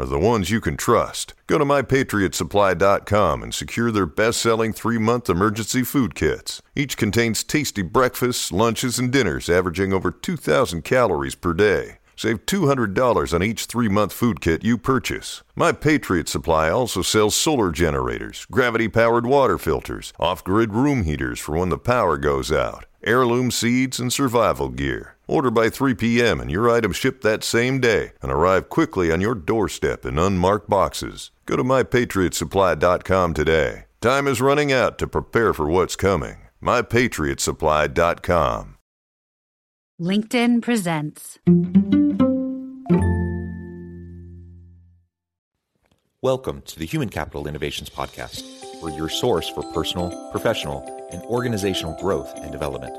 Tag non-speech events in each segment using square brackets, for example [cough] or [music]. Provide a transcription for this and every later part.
are the ones you can trust. Go to mypatriotsupply.com and secure their best selling three month emergency food kits. Each contains tasty breakfasts, lunches, and dinners averaging over 2,000 calories per day. Save $200 on each three month food kit you purchase. My Patriot Supply also sells solar generators, gravity powered water filters, off grid room heaters for when the power goes out, heirloom seeds, and survival gear. Order by 3 p.m. and your items ship that same day and arrive quickly on your doorstep in unmarked boxes. Go to mypatriotsupply.com today. Time is running out to prepare for what's coming. mypatriotsupply.com. LinkedIn presents. Welcome to the Human Capital Innovations Podcast, where your source for personal, professional, and organizational growth and development,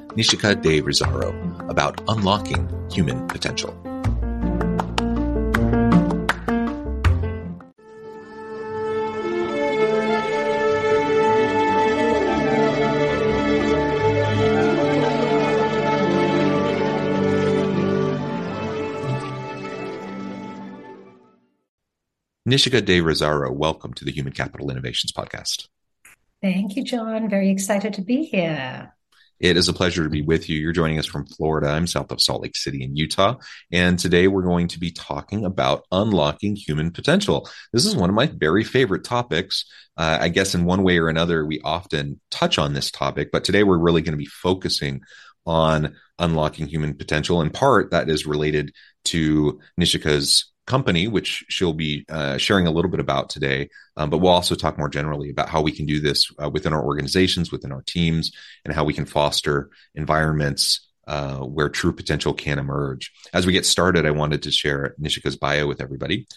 Nishika De Rosairo about unlocking human potential. Nishika De Rosairo, welcome to the Human Capital Innovations Podcast. Thank you, John. Very excited to be here. It is a pleasure to be with you. You're joining us from Florida. I'm south of Salt Lake City in Utah. And today we're going to be talking about unlocking human potential. This is one of my very favorite topics. Uh, I guess in one way or another, we often touch on this topic, but today we're really going to be focusing on unlocking human potential. In part, that is related to Nishika's company, which she'll be uh, sharing a little bit about today. Um, but we'll also talk more generally about how we can do this uh, within our organizations, within our teams, and how we can foster environments uh, where true potential can emerge. As we get started, I wanted to share Nishika's bio with everybody.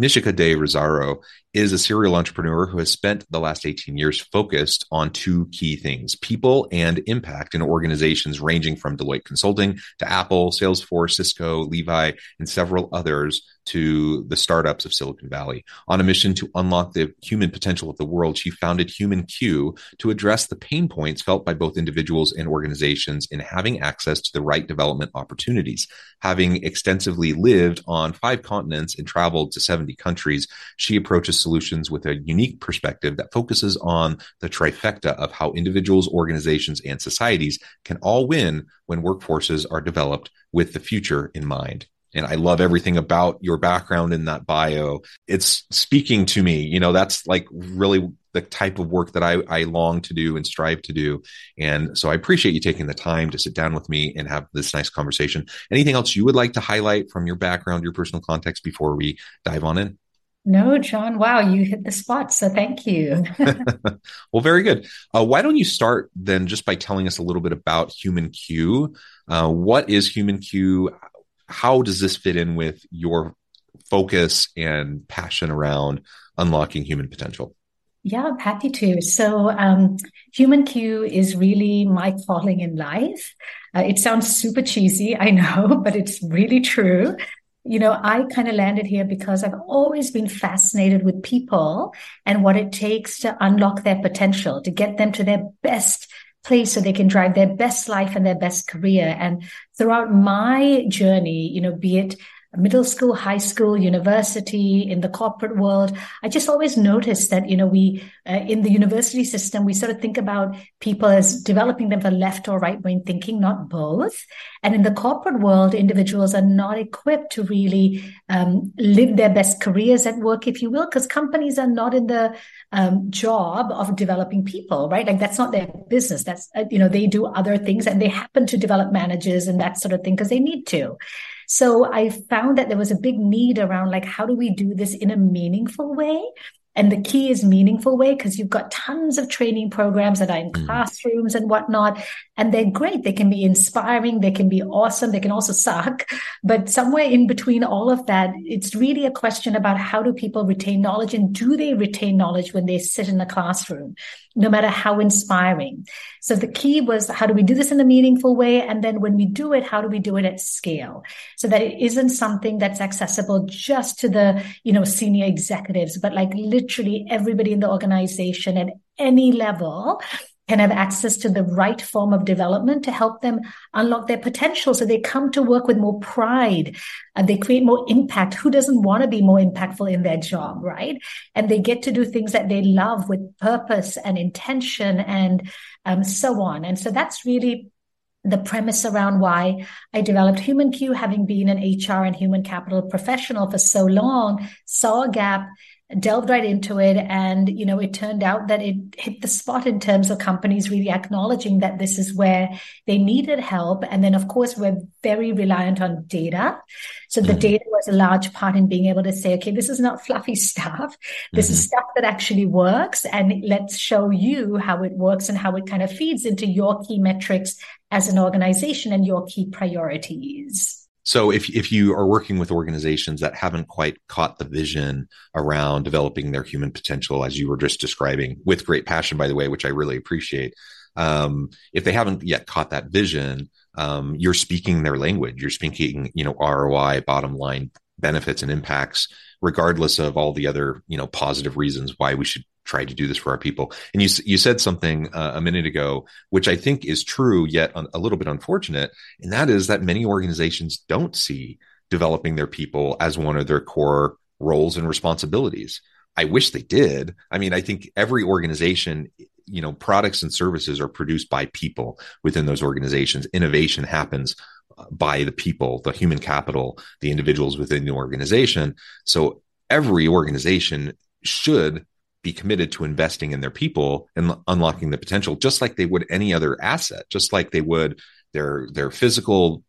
Nishika De Rosairo is a serial entrepreneur who has spent the last 18 years focused on two key things people and impact in organizations ranging from Deloitte Consulting to Apple, Salesforce, Cisco, Levi, and several others to the startups of Silicon Valley. On a mission to unlock the human potential of the world, she founded HumanQ to address the pain points felt by both individuals and organizations in having access to the right development opportunities. Having extensively lived on five continents and traveled to 70 countries, she approaches solutions with a unique perspective that focuses on the trifecta of how individuals, organizations, and societies can all win when workforces are developed with the future in mind and I love everything about your background in that bio. It's speaking to me. You know, that's like really the type of work that I, I long to do and strive to do. And so I appreciate you taking the time to sit down with me and have this nice conversation. Anything else you would like to highlight from your background, your personal context before we dive on in? No, John. Wow, you hit the spot. So thank you. [laughs] well, very good. Uh, why don't you start then just by telling us a little bit about HumanQ? Uh, what is HumanQ? how does this fit in with your focus and passion around unlocking human potential? Yeah, I'm happy to. So, um, HumanQ is really my calling in life. Uh, it sounds super cheesy, I know, [laughs] but it's really true. You know, I kind of landed here because I've always been fascinated with people and what it takes to unlock their potential, to get them to their best place so they can drive their best life and their best career. And throughout my journey, you know, be it middle school, high school, university, in the corporate world. I just always noticed that, you know, we, uh, in the university system, we sort of think about people as developing them for left or right brain thinking, not both. And in the corporate world, individuals are not equipped to really um, live their best careers at work, if you will, because companies are not in the um, job of developing people, right? Like that's not their business. That's, uh, you know, they do other things and they happen to develop managers and that sort of thing because they need to. So I found that there was a big need around like, how do we do this in a meaningful way? And the key is meaningful way because you've got tons of training programs that are in mm. classrooms and whatnot. And they're great. They can be inspiring. They can be awesome. They can also suck. [laughs] But somewhere in between all of that, it's really a question about how do people retain knowledge and do they retain knowledge when they sit in a classroom? No matter how inspiring. So the key was how do we do this in a meaningful way? And then when we do it, how do we do it at scale so that it isn't something that's accessible just to the, you know, senior executives, but like literally everybody in the organization at any level can have access to the right form of development to help them unlock their potential. So they come to work with more pride and they create more impact. Who doesn't want to be more impactful in their job, right? And they get to do things that they love with purpose and intention and um, so on. And so that's really the premise around why I developed HumanQ, having been an HR and human capital professional for so long, saw a gap delved right into it. And you know it turned out that it hit the spot in terms of companies really acknowledging that this is where they needed help. And then of course we're very reliant on data. So the mm-hmm. data was a large part in being able to say okay this is not fluffy [laughs] stuff. This mm-hmm. is stuff that actually works. And let's show you how it works and how it kind of feeds into your key metrics as an organization and your key priorities so if if you are working with organizations that haven't quite caught the vision around developing their human potential, as you were just describing, with great passion, by the way, which I really appreciate. Um, if they haven't yet caught that vision, um, you're speaking their language. You're speaking, you know, ROI, bottom line benefits and impacts, regardless of all the other, you know, positive reasons why we should try to do this for our people. And you you said something uh, a minute ago, which I think is true, yet a little bit unfortunate, and that is that many organizations don't see developing their people as one of their core roles and responsibilities. I wish they did. I mean, I think every organization, you know, products and services are produced by people within those organizations. Innovation happens uh, by the people, the human capital, the individuals within the organization. So every organization should be committed to investing in their people and unlocking the potential just like they would any other asset just like they would their their physical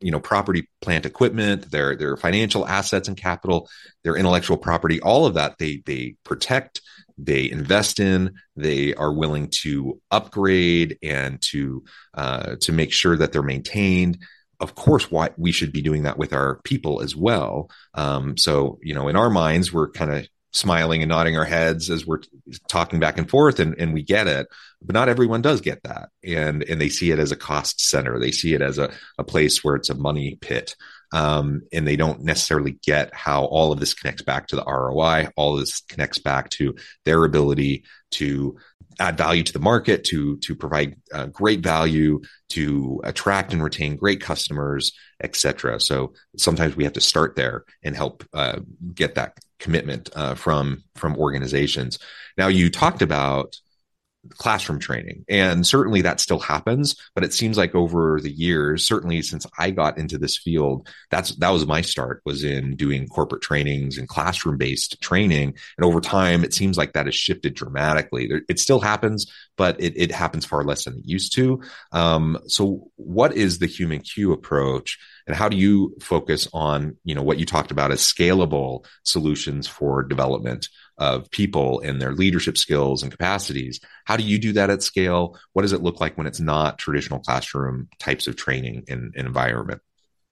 you know property plant equipment their their financial assets and capital their intellectual property all of that they they protect they invest in they are willing to upgrade and to uh, to make sure that they're maintained. Of course why we should be doing that with our people as well. Um, so you know in our minds we're kind of smiling and nodding our heads as we're talking back and forth and, and we get it. But not everyone does get that. And and they see it as a cost center. They see it as a, a place where it's a money pit. Um, and they don't necessarily get how all of this connects back to the roi all this connects back to their ability to add value to the market to to provide uh, great value to attract and retain great customers etc so sometimes we have to start there and help uh, get that commitment uh, from from organizations now you talked about classroom training. And certainly that still happens, but it seems like over the years, certainly since I got into this field, that's that was my start was in doing corporate trainings and classroom based training. And over time, it seems like that has shifted dramatically. It still happens, but it, it happens far less than it used to. Um, so what is the HumanQ approach? And how do you focus on you know what you talked about as scalable solutions for development of people and their leadership skills and capacities. How do you do that at scale? What does it look like when it's not traditional classroom types of training and, and environment?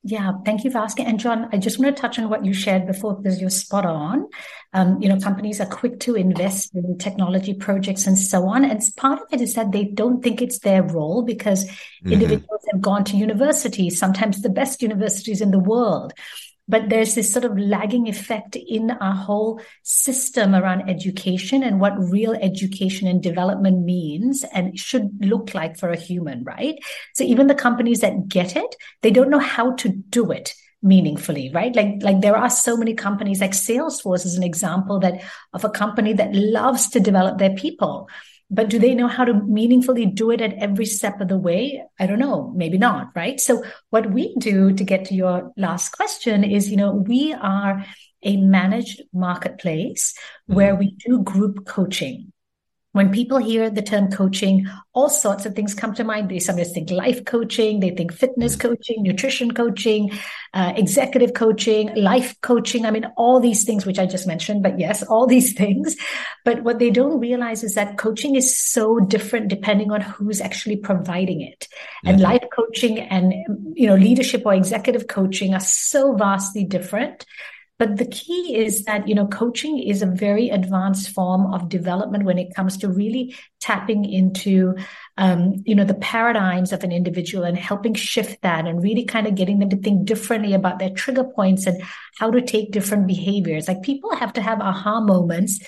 Yeah, thank you for asking. And John, I just want to touch on what you shared before because you're spot on. Um, you know, companies are quick to invest in technology projects and so on. And part of it is that they don't think it's their role because mm-hmm. individuals have gone to universities, sometimes the best universities in the world but there's this sort of lagging effect in our whole system around education and what real education and development means and should look like for a human, right? So even the companies that get it, they don't know how to do it meaningfully right like like there are so many companies like salesforce is an example that of a company that loves to develop their people but do they know how to meaningfully do it at every step of the way? I don't know. Maybe not right? So what we do to get to your last question is you know we are a managed marketplace where mm-hmm. we do group coaching when people hear the term coaching, all sorts of things come to mind. They sometimes think life coaching, they think fitness mm-hmm. coaching, nutrition coaching, uh, executive coaching, life coaching. I mean, all these things, which I just mentioned, but yes, all these [laughs] things. But what they don't realize is that coaching is so different depending on who's actually providing it. And mm-hmm. life coaching and, you know, leadership or executive coaching are so vastly different but the key is that, you know, coaching is a very advanced form of development when it comes to really tapping into, um, you know, the paradigms of an individual and helping shift that and really kind of getting them to think differently about their trigger points and how to take different behaviors. Like people have to have aha moments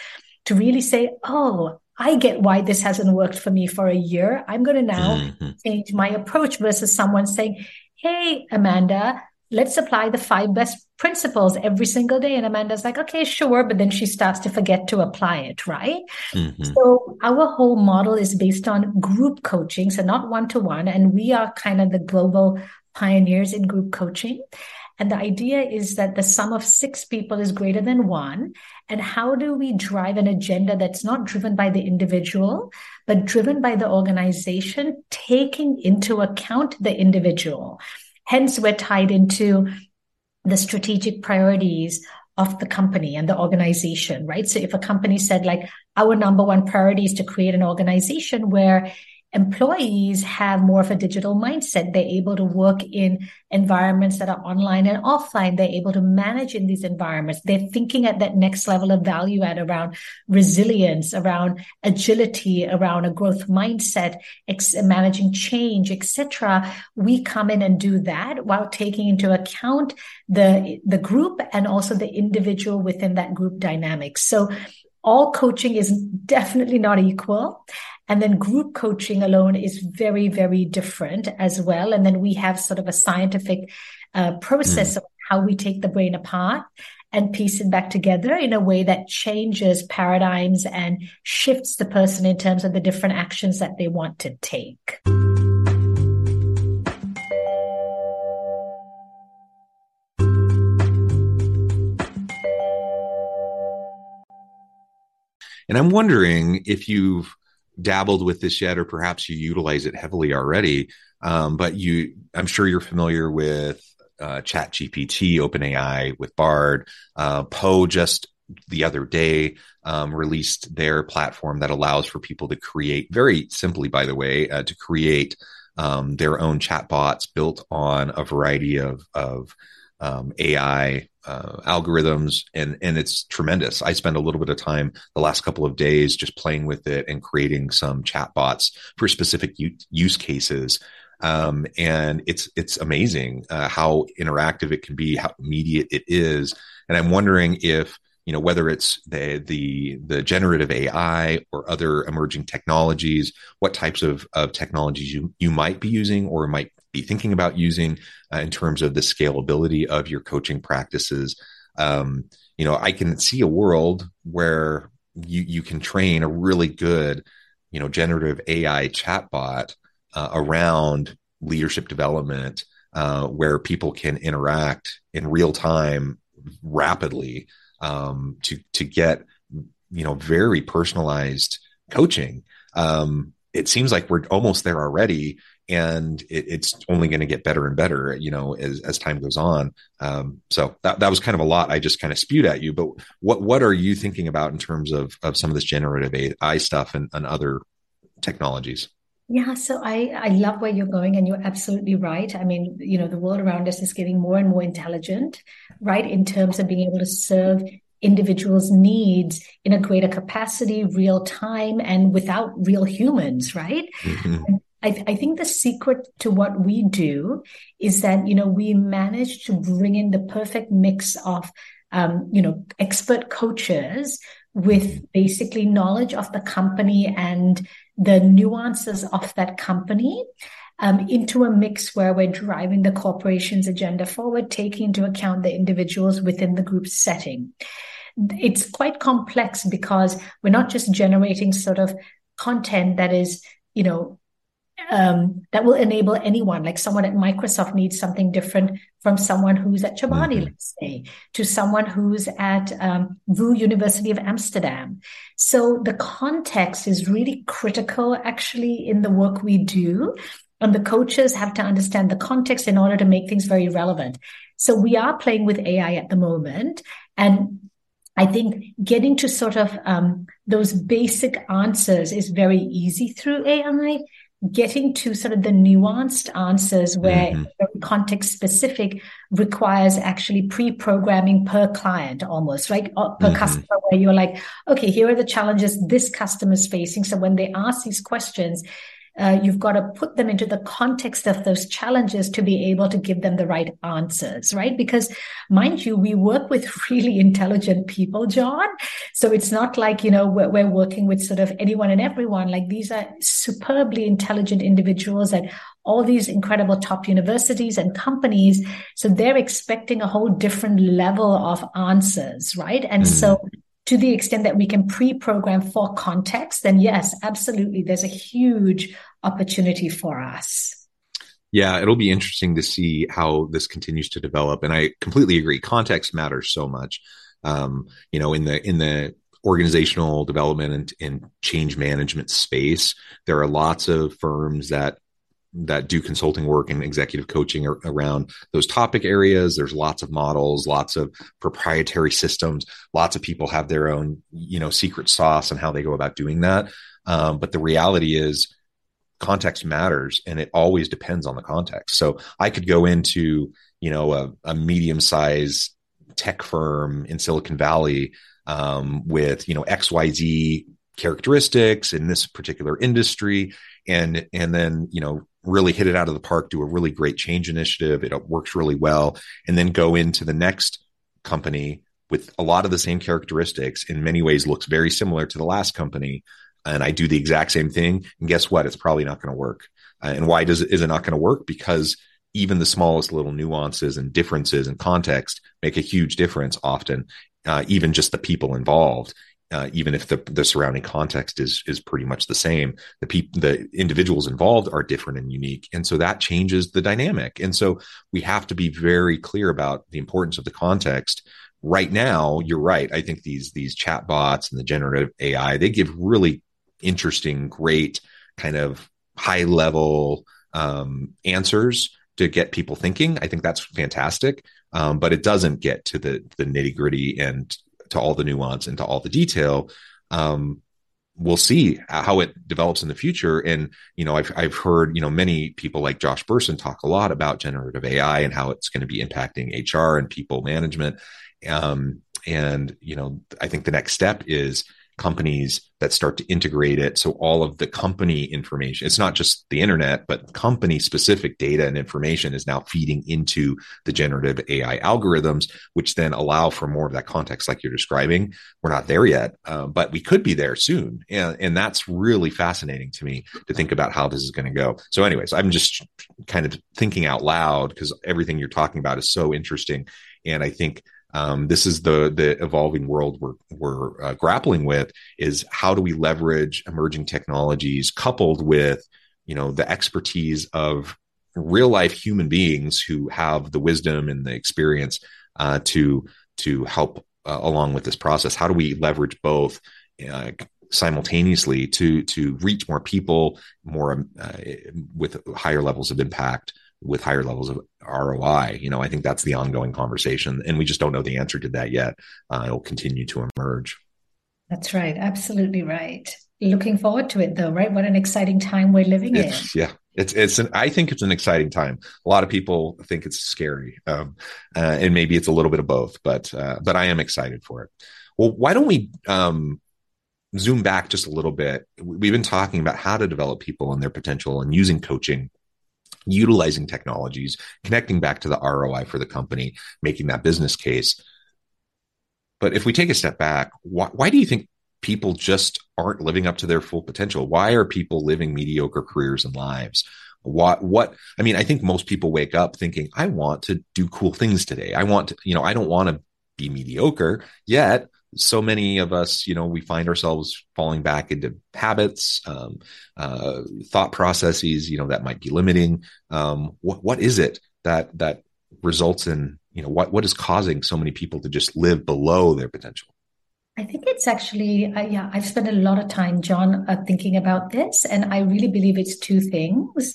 to really say, oh, I get why this hasn't worked for me for a year. I'm going to now mm-hmm. change my approach versus someone saying, Hey, Amanda, let's apply the five best principles every single day. And Amanda's like, okay, sure. But then she starts to forget to apply it, right? Mm-hmm. So our whole model is based on group coaching, so not one to one. And we are kind of the global pioneers in group coaching. And the idea is that the sum of six people is greater than one. And how do we drive an agenda that's not driven by the individual, but driven by the organization, taking into account the individual? Hence, we're tied into the strategic priorities of the company and the organization, right? So if a company said like our number one priority is to create an organization where employees have more of a digital mindset. They're able to work in environments that are online and offline. They're able to manage in these environments. They're thinking at that next level of value add around resilience, around agility, around a growth mindset, ex- managing change, etc. We come in and do that while taking into account the, the group and also the individual within that group dynamics. So all coaching is definitely not equal. And then group coaching alone is very, very different as well. And then we have sort of a scientific uh, process mm. of how we take the brain apart and piece it back together in a way that changes paradigms and shifts the person in terms of the different actions that they want to take. And I'm wondering if you've dabbled with this yet, or perhaps you utilize it heavily already. Um, but you, I'm sure you're familiar with uh, ChatGPT, OpenAI with Bard. Uh, Poe just the other day um, released their platform that allows for people to create very simply, by the way, uh, to create um, their own chatbots built on a variety of of um, AI uh, algorithms, and and it's tremendous. I spent a little bit of time the last couple of days just playing with it and creating some chatbots for specific u- use cases. Um, and it's it's amazing uh, how interactive it can be, how immediate it is. And I'm wondering if you know whether it's the the the generative AI or other emerging technologies, what types of of technologies you you might be using or might be thinking about using uh, in terms of the scalability of your coaching practices. Um, you know, I can see a world where you you can train a really good, you know, generative AI chatbot uh, around leadership development, uh, where people can interact in real time rapidly um, to to get you know very personalized coaching. Um, it seems like we're almost there already and it, it's only going to get better and better, you know, as, as time goes on. Um, so that, that was kind of a lot I just kind of spewed at you, but what, what are you thinking about in terms of, of some of this generative AI stuff and, and other technologies? Yeah, so I, I love where you're going, and you're absolutely right. I mean, you know, the world around us is getting more and more intelligent, right, in terms of being able to serve individuals' needs in a greater capacity, real time, and without real humans, right? Mm-hmm. I, I, think the secret to what we do is that you know we manage to bring in the perfect mix of um, you know expert coaches with basically knowledge of the company and the nuances of that company um, into a mix where we're driving the corporation's agenda forward, taking into account the individuals within the group setting. It's quite complex because we're not just generating sort of content that is, you know, um, that will enable anyone, like someone at Microsoft needs something different from someone who's at Chobani, mm-hmm. let's say, to someone who's at um, VU University of Amsterdam. So the context is really critical, actually, in the work we do. And the coaches have to understand the context in order to make things very relevant. So we are playing with AI at the moment. And I think getting to sort of um, those basic answers is very easy through AI getting to sort of the nuanced answers where mm-hmm. context specific requires actually pre-programming per client almost right uh, per mm-hmm. customer where you're like okay here are the challenges this customer is facing so when they ask these questions uh, you've got to put them into the context of those challenges to be able to give them the right answers, right? Because mind you, we work with [laughs] really intelligent people, John. So it's not like, you know, we're, we're working with sort of anyone and everyone. Like these are superbly intelligent individuals at all these incredible top universities and companies. So they're expecting a whole different level of answers, right? And mm. so to the extent that we can pre-program for context, then yes, absolutely, there's a huge opportunity for us. Yeah, it'll be interesting to see how this continues to develop. And I completely agree. Context matters so much. Um, you know, in the in the organizational development and, and change management space, there are lots of firms that that do consulting work and executive coaching around those topic areas. There's lots of models lots of proprietary systems. Lots of people have their own you know secret sauce and how they go about doing that. Um, but the reality is context matters and it always depends on the context. So i could go into you know a, a medium size tech firm in silicon valley um, with you know xyz characteristics in this particular industry and and then you know really hit it out of the park, do a really great change initiative. It works really well. And then go into the next company with a lot of the same characteristics in many ways looks very similar to the last company. And I do the exact same thing. And guess what? It's probably not going to work. Uh, and why does it, is it not going to work? Because even the smallest little nuances and differences in context make a huge difference often, uh, even just the people involved uh, even if the, the surrounding context is is pretty much the same the people the individuals involved are different and unique. And so that changes the dynamic. And so we have to be very clear about the importance of the context. Right now you're right. I think these these chat bots and the generative ai they give really interesting great kind of high level um, answers to get people thinking. I think that's fantastic. Um, but it doesn't get to the the nitty gritty and to all the nuance and to all the detail. Um, we'll see how it develops in the future. And you know, I've I've heard you know many people like Josh Bersin talk a lot about generative AI and how it's going to be impacting HR and people management. Um, and you know, I think the next step is companies that start to integrate it. So all of the company information, it's not just the internet, but company specific data and information is now feeding into the generative AI algorithms, which then allow for more of that context, like you're describing. We're not there yet, uh, but we could be there soon. And, and that's really fascinating to me to think about how this is going to go. So anyways, I'm just kind of thinking out loud because everything you're talking about is so interesting. And I think um, this is the the evolving world we're we're uh, grappling with is how do we leverage emerging technologies coupled with you know the expertise of real life human beings who have the wisdom and the experience uh, to to help uh, along with this process? How do we leverage both uh, simultaneously to to reach more people more uh, with higher levels of impact with higher levels of ROI? You know, I think that's the ongoing conversation, and we just don't know the answer to that yet. Uh, it'll continue to emerge. That's right. Absolutely right. Looking forward to it, though. Right? What an exciting time we're living it's, in. Yeah, it's it's an. I think it's an exciting time. A lot of people think it's scary, um, uh, and maybe it's a little bit of both. But uh, but I am excited for it. Well, why don't we um, zoom back just a little bit, we've been talking about how to develop people and their potential and using coaching utilizing technologies, connecting back to the ROI for the company, making that business case. But if we take a step back, why, why do you think people just aren't living up to their full potential? Why are people living mediocre careers and lives? What, what, I mean, I think most people wake up thinking, I want to do cool things today. I want to, you know, I don't want to be mediocre yet. So many of us, you know, we find ourselves falling back into habits, um, uh, thought processes, you know, that might be limiting. Um, what, what is it that, that results in you know what what is causing so many people to just live below their potential I think it's actually, uh, yeah, I've spent a lot of time, John, uh, thinking about this, and I really believe it's two things.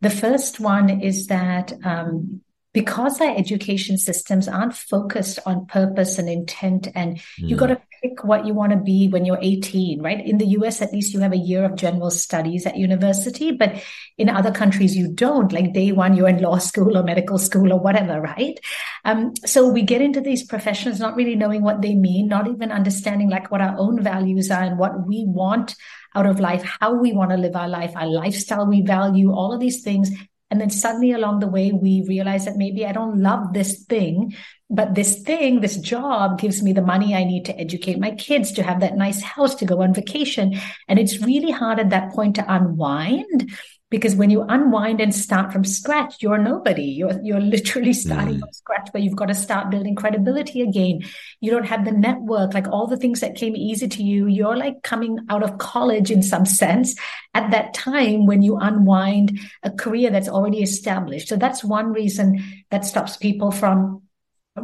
The first one is that um, because our education systems aren't focused on purpose and intent, and mm. you got to pick what you want to be when you're 18, right? In the US, at least you have a year of general studies at university, but in other countries, you don't. Like day one, you're in law school or medical school or whatever, right? Um, so we get into these professions not really knowing what they mean, not even understanding like what our own values are and what we want out of life, how we want to live our life, our lifestyle we value, all of these things. And then suddenly along the way, we realize that maybe I don't love this thing but this thing, this job gives me the money I need to educate my kids, to have that nice house, to go on vacation. And it's really hard at that point to unwind because when you unwind and start from scratch, you're nobody. You're, you're literally [laughs] starting mm. from scratch where you've got to start building credibility again. You don't have the network, like all the things that came easy to you. You're like coming out of college in some sense at that time when you unwind a career that's already established. So that's one reason that stops people from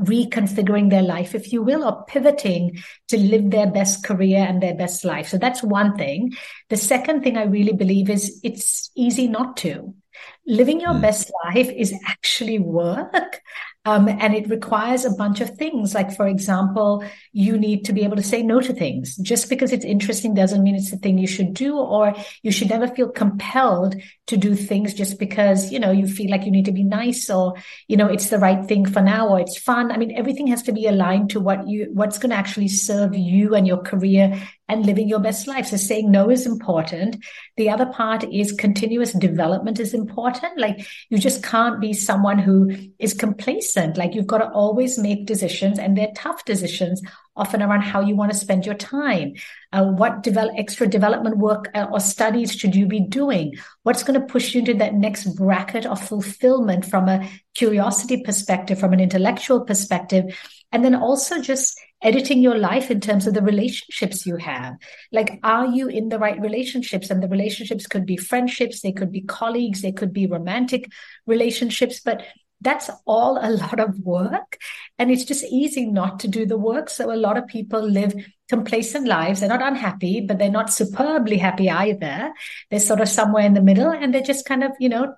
reconfiguring their life, if you will, or pivoting to live their best career and their best life. So that's one thing. The second thing I really believe is it's easy not to. Living your mm. best life is actually work. Um, and it requires a bunch of things. Like, for example, you need to be able to say no to things. Just because it's interesting doesn't mean it's the thing you should do, or you should never feel compelled to do things just because, you know, you feel like you need to be nice or, you know, it's the right thing for now or it's fun. I mean, everything has to be aligned to what you, what's going to actually serve you and your career and living your best life. So saying no is important. The other part is continuous development is important. Like you just can't be someone who is complacent. Like you've got to always make decisions and they're tough decisions often around how you want to spend your time. Uh, what develop, extra development work uh, or studies should you be doing? What's going to push you into that next bracket of fulfillment from a curiosity perspective, from an intellectual perspective? And then also just editing your life in terms of the relationships you have. Like, are you in the right relationships? And the relationships could be friendships, they could be colleagues, they could be romantic relationships, but that's all a lot of work. And it's just easy not to do the work. So a lot of people live complacent lives. They're not unhappy, but they're not superbly happy either. They're sort of somewhere in the middle and they're just kind of, you know,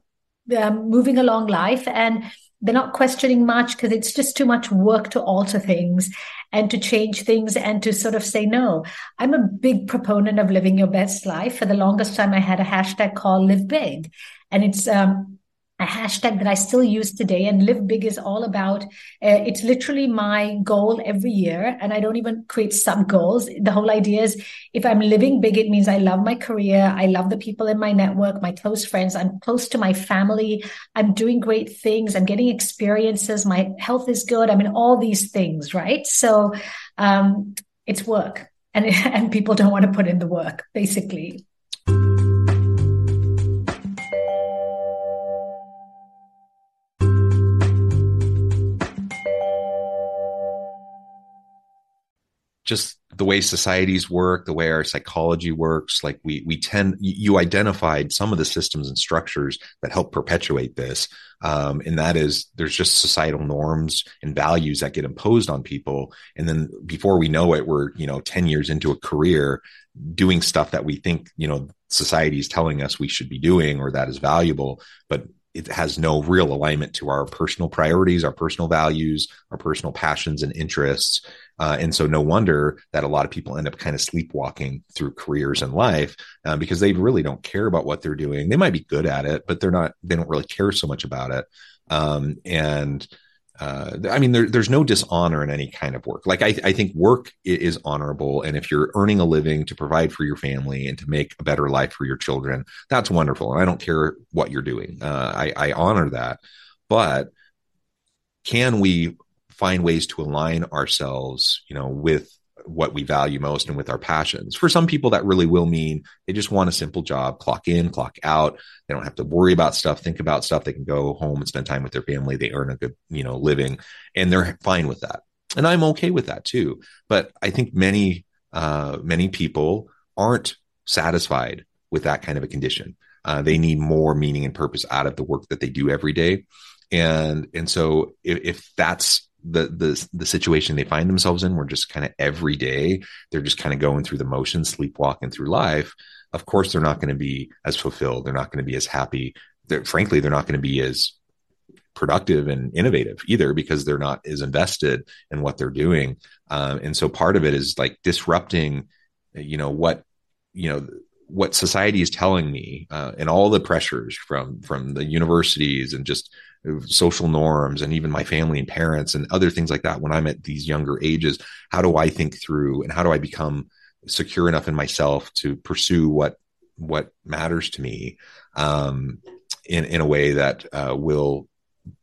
um, moving along life and they're not questioning much because it's just too much work to alter things and to change things and to sort of say no. I'm a big proponent of living your best life. For the longest time, I had a hashtag called Live Big. And it's um, a hashtag that I still use today. And Live Big is all about, uh, it's literally my goal every year. And I don't even create sub goals. The whole idea is if I'm living big, it means I love my career. I love the people in my network, my close friends. I'm close to my family. I'm doing great things. I'm getting experiences. My health is good. I mean, all these things, right? So um, it's work. And, [laughs] and people don't want to put in the work, basically. Just the way societies work, the way our psychology works, like we we tend you identified some of the systems and structures that help perpetuate this, um, and that is there's just societal norms and values that get imposed on people, and then before we know it, we're you know ten years into a career doing stuff that we think you know society is telling us we should be doing or that is valuable, but it has no real alignment to our personal priorities, our personal values, our personal passions and interests. Uh, and so, no wonder that a lot of people end up kind of sleepwalking through careers and life uh, because they really don't care about what they're doing. They might be good at it, but they're not. They don't really care so much about it. Um, and uh, I mean, there, there's no dishonor in any kind of work. Like I, I think work is honorable, and if you're earning a living to provide for your family and to make a better life for your children, that's wonderful. And I don't care what you're doing. Uh, I, I honor that, but can we find ways to align ourselves, you know, with what we value most and with our passions. For some people, that really will mean they just want a simple job, clock in, clock out. They don't have to worry about stuff, think about stuff. They can go home and spend time with their family. They earn a good, you know, living and they're fine with that. And I'm okay with that too. But I think many, uh, many people aren't satisfied with that kind of a condition. Uh, they need more meaning and purpose out of the work that they do every day. And, and so if, if that's the the the situation they find themselves in, where just kind of every day they're just kind of going through the motions, sleepwalking through life. Of course, they're not going to be as fulfilled. They're not going to be as happy. They're, frankly, they're not going to be as productive and innovative either because they're not as invested in what they're doing. Um, and so part of it is like disrupting, you know, what you know what society is telling me uh, and all the pressures from from the universities and just social norms and even my family and parents and other things like that when i'm at these younger ages how do i think through and how do i become secure enough in myself to pursue what what matters to me um, in in a way that uh, will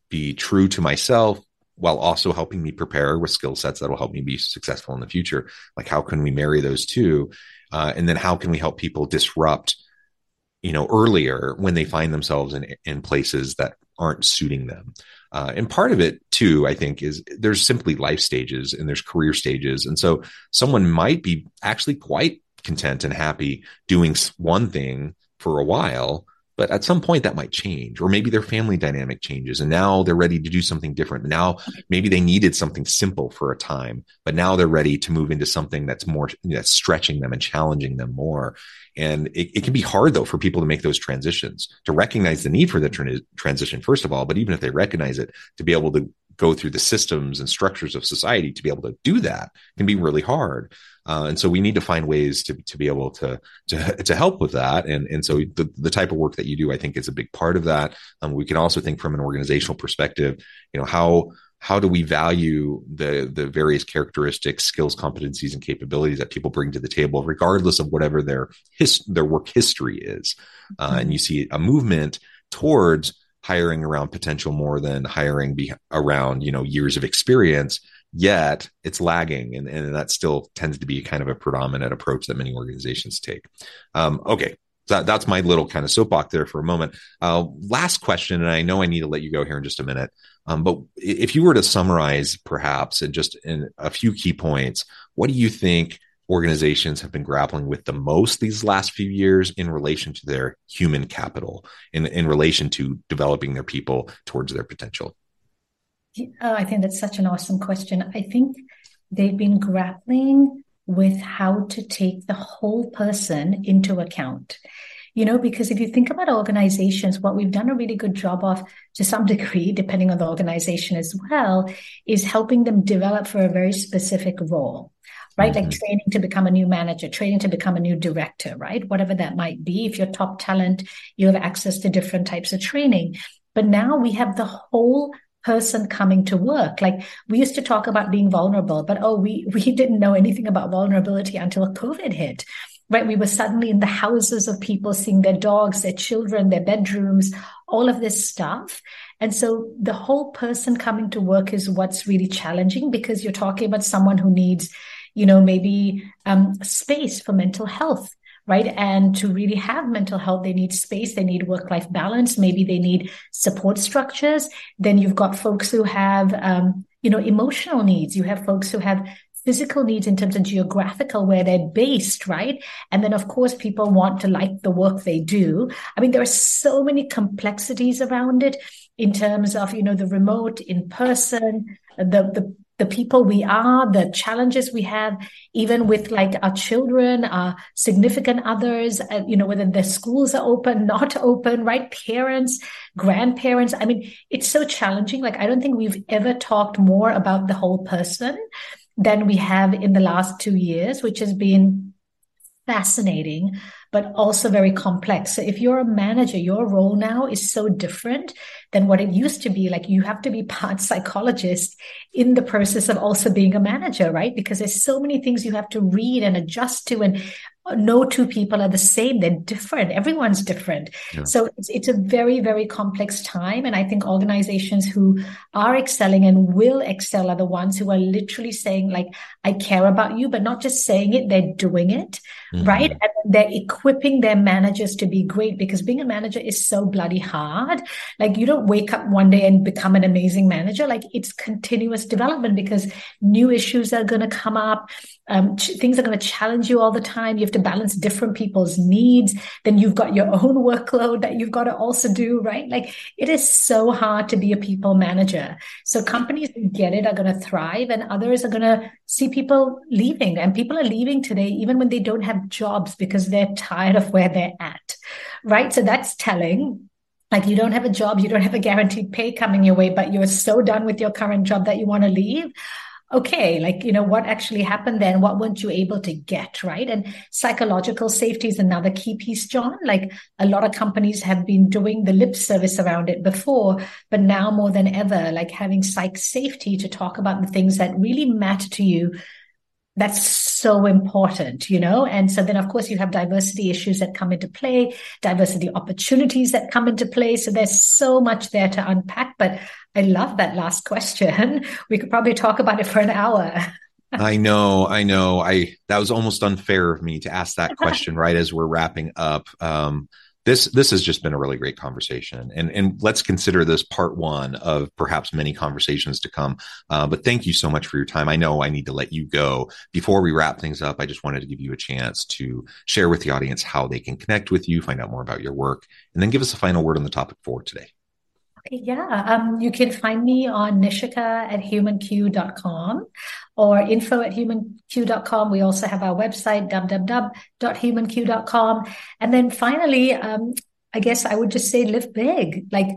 be true to myself while also helping me prepare with skill sets that will help me be successful in the future? Like how can we marry those two? Uh, and then how can we help people disrupt you know earlier when they find themselves in in places that aren't suiting them. Uh, and part of it too, I think, is there's simply life stages and there's career stages. And so someone might be actually quite content and happy doing one thing for a while, but at some point that might change, or maybe their family dynamic changes and now they're ready to do something different. Now maybe they needed something simple for a time, but now they're ready to move into something that's more that's stretching them and challenging them more. And it, it can be hard though for people to make those transitions, to recognize the need for the tra- transition, first of all, but even if they recognize it, to be able to go through the systems and structures of society to be able to do that can be really hard. Uh, and so we need to find ways to, to be able to, to, to help with that. And, and so the, the type of work that you do, I think is a big part of that. Um, we can also think from an organizational perspective, you know, how, how do we value the the various characteristics, skills, competencies, and capabilities that people bring to the table, regardless of whatever their his, their work history is? Uh, mm-hmm. and you see a movement towards hiring around potential more than hiring be around you know years of experience yet it's lagging and, and that still tends to be kind of a predominant approach that many organizations take um, okay so that's my little kind of soapbox there for a moment uh, last question and i know i need to let you go here in just a minute um, but if you were to summarize perhaps and just in a few key points what do you think organizations have been grappling with the most these last few years in relation to their human capital, in, in relation to developing their people towards their potential? Oh, I think that's such an awesome question. I think they've been grappling with how to take the whole person into account. You know, because if you think about organizations, what we've done a really good job of to some [laughs] degree, depending on the organization as well, is helping them develop for a very specific role right? Mm-hmm. Like training to become a new manager, training to become a new director, right? Whatever that might be. If you're top talent, you have access to different types of training. But now we have the whole person coming to work. Like we used to talk about being vulnerable, but oh, we [laughs] we didn't know anything about vulnerability until COVID hit. Right. We were suddenly in the houses of people seeing their dogs, their children, their bedrooms, all of this stuff. And so the whole person coming to work is what's really challenging because you're talking about someone who needs you know, maybe um, space for mental health, right? And to really have mental health, they need space, they need work life balance, maybe they need support structures. Then you've got folks who have, um, you know, emotional needs. You have folks who have physical needs in terms of geographical where they're based, right? And then, of course, people want to like the work they do. I mean, there are so many complexities around it in terms of, you know, the remote, in person, the, the the people we are, the challenges we have, even with like our children, our significant others, uh, you know, whether the schools are open, [laughs] not open, right? Parents, grandparents. I mean, it's so challenging. Like, I don't think we've ever talked more about the whole person than we have in the last two years, which has been fascinating but also very complex. So if you're a manager, your role now is so different than what it used to be. Like you have to be part [laughs] psychologist in the process of also being a manager, right? Because there's so many things you have to read and adjust to. And no two people are the same. They're different. Everyone's different. Yeah. So it's, it's a very, very complex time. And I think organizations who are excelling and will excel are the ones who are literally saying, like, I care about you, but not just saying it, they're doing it, mm-hmm. right? And they're equipping their managers to be great because being a manager is so bloody hard. Like, you don't wake up one day and become an amazing manager. Like, it's continuous development because new issues are going to come up. Um, ch- things are going to challenge you all the time. You have to balance different people's needs. Then you've got your own workload that you've got to also do, right? Like it is so hard to be a people manager. So companies that get it are going to thrive and others are going to see people leaving and people are leaving today, even when they don't have jobs because they're tired of where they're at, right? So that's telling like you don't have a job you don't have a guaranteed pay coming your way but you're so done with your current job that you want to leave okay, like, you know, what actually happened then? What weren't you able to get? Right. And psychological safety is another key piece, John. Like a lot of companies have been doing the lip service around it before, but now more than ever, like having psych safety to talk about the things that really matter to you that's so important, you know? And so then, of course, you have diversity issues that come into play, diversity opportunities that come into play. So there's so much there to unpack. But I love that last question. [laughs] We could probably talk about it for an hour. I know, I know. I that was almost unfair of me to ask that question right as we're wrapping up. Um, this this has just been a really great conversation. And and let's consider this part one of perhaps many conversations to come. Uh, but thank you so much for your time. I know i need to let you go. Before we wrap things up i just wanted to give you a chance to share with the audience how they can connect with you find out more about your work and then give us a final word on the topic for today yeah, um, you can find me on nishika at humanq.com or info at humanq.com. We also have our website, www.humanq.com. And then finally, um, I guess I would just say live big, like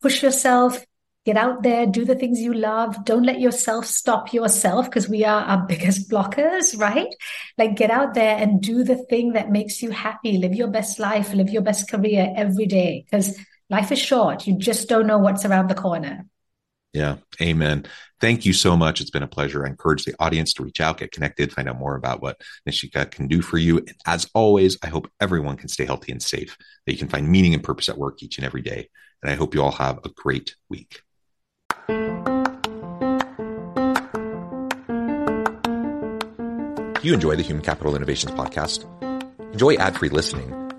push yourself, get out there, do the things you love. Don't let yourself stop yourself because we are our [laughs] biggest blockers, right? Like get out there and do the thing that makes you happy. Live your best life, live your best career every day because life is short. You just don't know what's around the corner. Yeah. Amen. Thank you so much. It's been a pleasure. I encourage the audience to reach out, get connected, find out more about what Nishika can do for you. And as always, I hope everyone can stay healthy and safe, that you can find meaning and purpose at work each and every day. And I hope you all have a great week. Do you enjoy the Human Capital Innovations podcast? Enjoy ad free listening